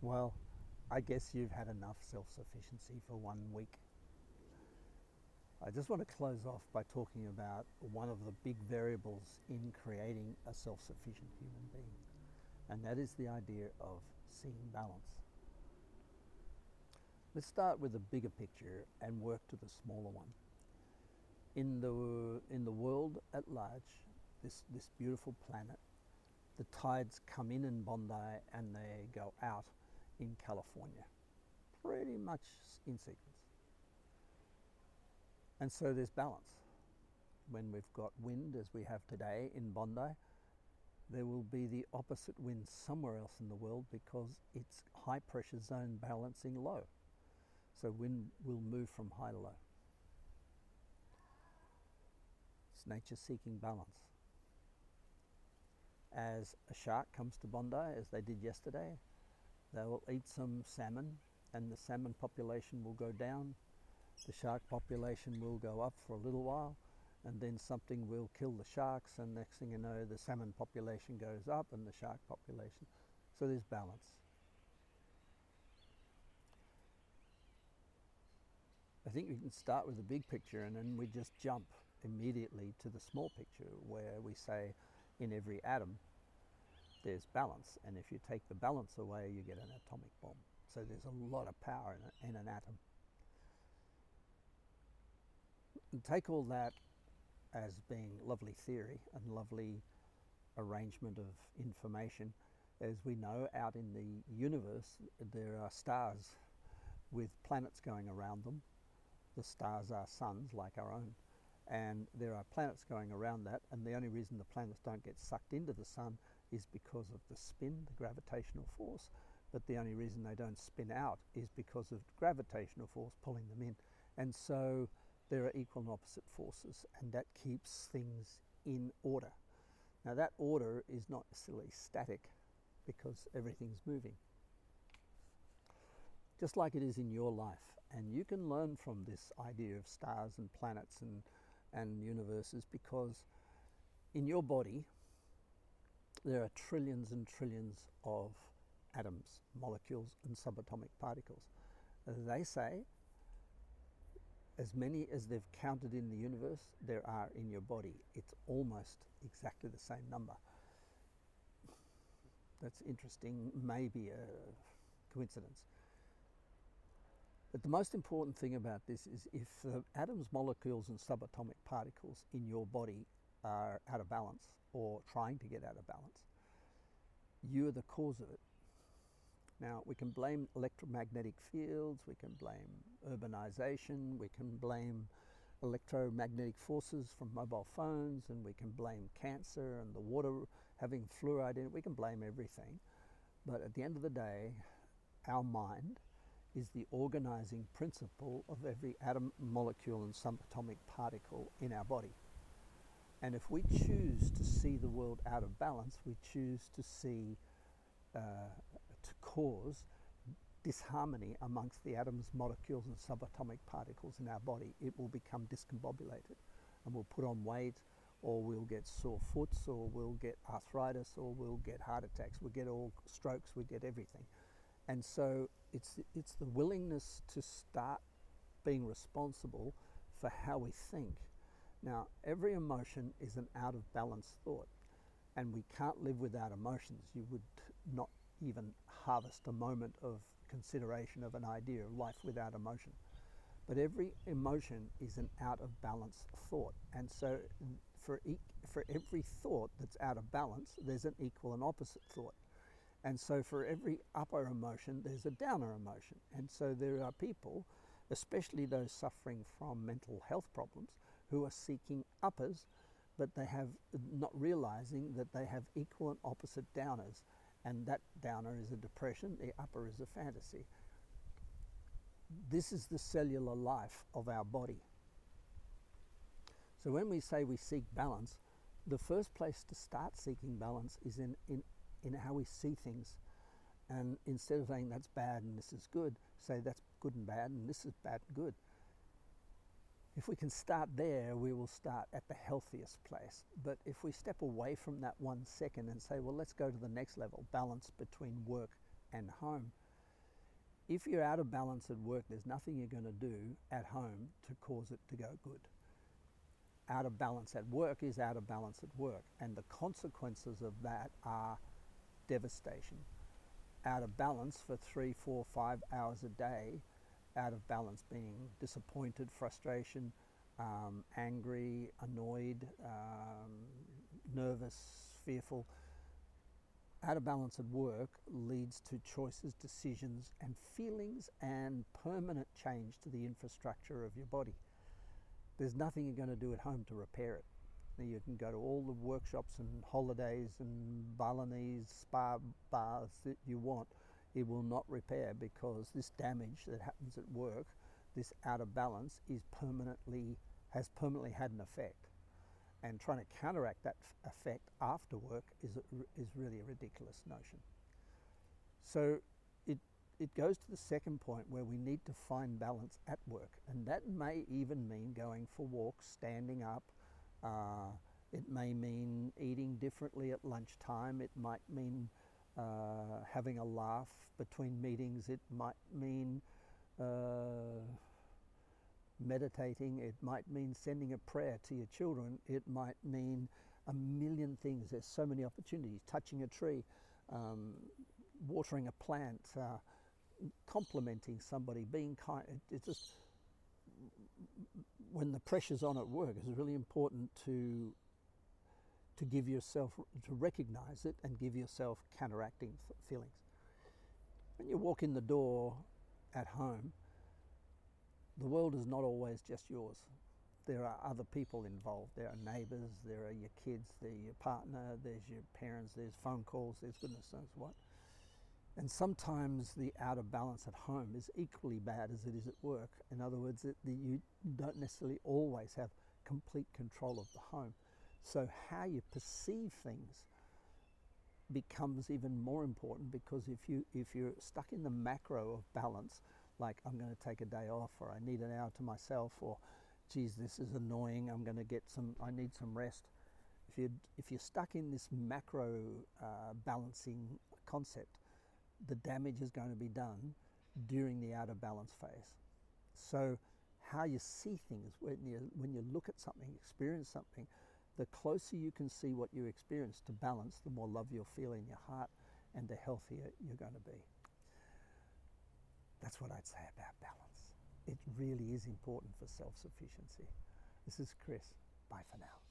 Well, I guess you've had enough self sufficiency for one week. I just want to close off by talking about one of the big variables in creating a self sufficient human being, and that is the idea of seeing balance. Let's start with the bigger picture and work to the smaller one. In the, in the world at large, this, this beautiful planet, the tides come in in Bondi and they go out in California, pretty much in sequence. And so there's balance. When we've got wind, as we have today in Bondi, there will be the opposite wind somewhere else in the world because it's high pressure zone balancing low. So wind will move from high to low. It's nature seeking balance. As a shark comes to Bondi, as they did yesterday, they will eat some salmon, and the salmon population will go down. The shark population will go up for a little while, and then something will kill the sharks, and next thing you know, the salmon population goes up and the shark population. So there's balance. I think we can start with the big picture and then we just jump immediately to the small picture where we say in every atom there's balance, and if you take the balance away, you get an atomic bomb. So there's a lot of power in, a, in an atom. And take all that as being lovely theory and lovely arrangement of information. As we know, out in the universe, there are stars with planets going around them. The stars are suns like our own and there are planets going around that and the only reason the planets don't get sucked into the sun is because of the spin the gravitational force but the only reason they don't spin out is because of gravitational force pulling them in. And so there are equal and opposite forces and that keeps things in order. Now that order is not necessarily static because everything's moving. Just like it is in your life and you can learn from this idea of stars and planets and and universes because in your body there are trillions and trillions of atoms, molecules, and subatomic particles. They say as many as they've counted in the universe, there are in your body. It's almost exactly the same number. That's interesting, maybe a coincidence. But the most important thing about this is if the atoms, molecules, and subatomic particles in your body are out of balance or trying to get out of balance, you are the cause of it. Now, we can blame electromagnetic fields, we can blame urbanization, we can blame electromagnetic forces from mobile phones, and we can blame cancer and the water having fluoride in it. We can blame everything. But at the end of the day, our mind is the organizing principle of every atom, molecule, and subatomic particle in our body. And if we choose to see the world out of balance, we choose to see, uh, to cause disharmony amongst the atoms, molecules, and subatomic particles in our body, it will become discombobulated and we'll put on weight, or we'll get sore foots, or we'll get arthritis, or we'll get heart attacks, we'll get all strokes, we get everything. And so it's, it's the willingness to start being responsible for how we think. Now, every emotion is an out of balance thought, and we can't live without emotions. You would not even harvest a moment of consideration of an idea of life without emotion. But every emotion is an out of balance thought. And so, for, e- for every thought that's out of balance, there's an equal and opposite thought. And so, for every upper emotion, there's a downer emotion. And so, there are people, especially those suffering from mental health problems, who are seeking uppers, but they have not realizing that they have equal and opposite downers. And that downer is a depression, the upper is a fantasy. This is the cellular life of our body. So, when we say we seek balance, the first place to start seeking balance is in, in in how we see things. And instead of saying that's bad and this is good, say that's good and bad and this is bad and good. If we can start there, we will start at the healthiest place. But if we step away from that one second and say, well, let's go to the next level balance between work and home, if you're out of balance at work, there's nothing you're going to do at home to cause it to go good. Out of balance at work is out of balance at work, and the consequences of that are devastation. Out of balance for three, four, five hours a day, out of balance being disappointed, frustration, um, angry, annoyed, um, nervous, fearful. Out of balance at work leads to choices, decisions, and feelings and permanent change to the infrastructure of your body. There's nothing you're going to do at home to repair it. You can go to all the workshops and holidays and Balinese spa baths that you want. It will not repair because this damage that happens at work, this out of balance, is permanently has permanently had an effect. And trying to counteract that effect after work is, a, is really a ridiculous notion. So it, it goes to the second point where we need to find balance at work. And that may even mean going for walks, standing up. Uh, it may mean eating differently at lunchtime. It might mean uh, having a laugh between meetings. It might mean uh, meditating, it might mean sending a prayer to your children, it might mean a million things. There's so many opportunities touching a tree, um, watering a plant, uh, complimenting somebody, being kind. It, it's just when the pressure's on at work, it's really important to to give yourself to recognize it and give yourself counteracting feelings. When you walk in the door at home, the world is not always just yours. There are other people involved. There are neighbours, there are your kids, there's your partner, there's your parents, there's phone calls, there's goodness knows what. And sometimes the out of balance at home is equally bad as it is at work. In other words, it, you don't necessarily always have complete control of the home. So, how you perceive things becomes even more important because if you if you're stuck in the macro of balance, like I'm going to take a day off or I need an hour to myself or geez this is annoying. I'm going to get some I need some rest. If you if you're stuck in this macro uh, balancing concept the damage is going to be done during the out of balance phase. So how you see things when you when you look at something experience something the closer you can see what you experience to balance the more love you'll feel in your heart and the healthier you're going to be that's what I'd say about balance. It really is important for self sufficiency. This is Chris. Bye for now.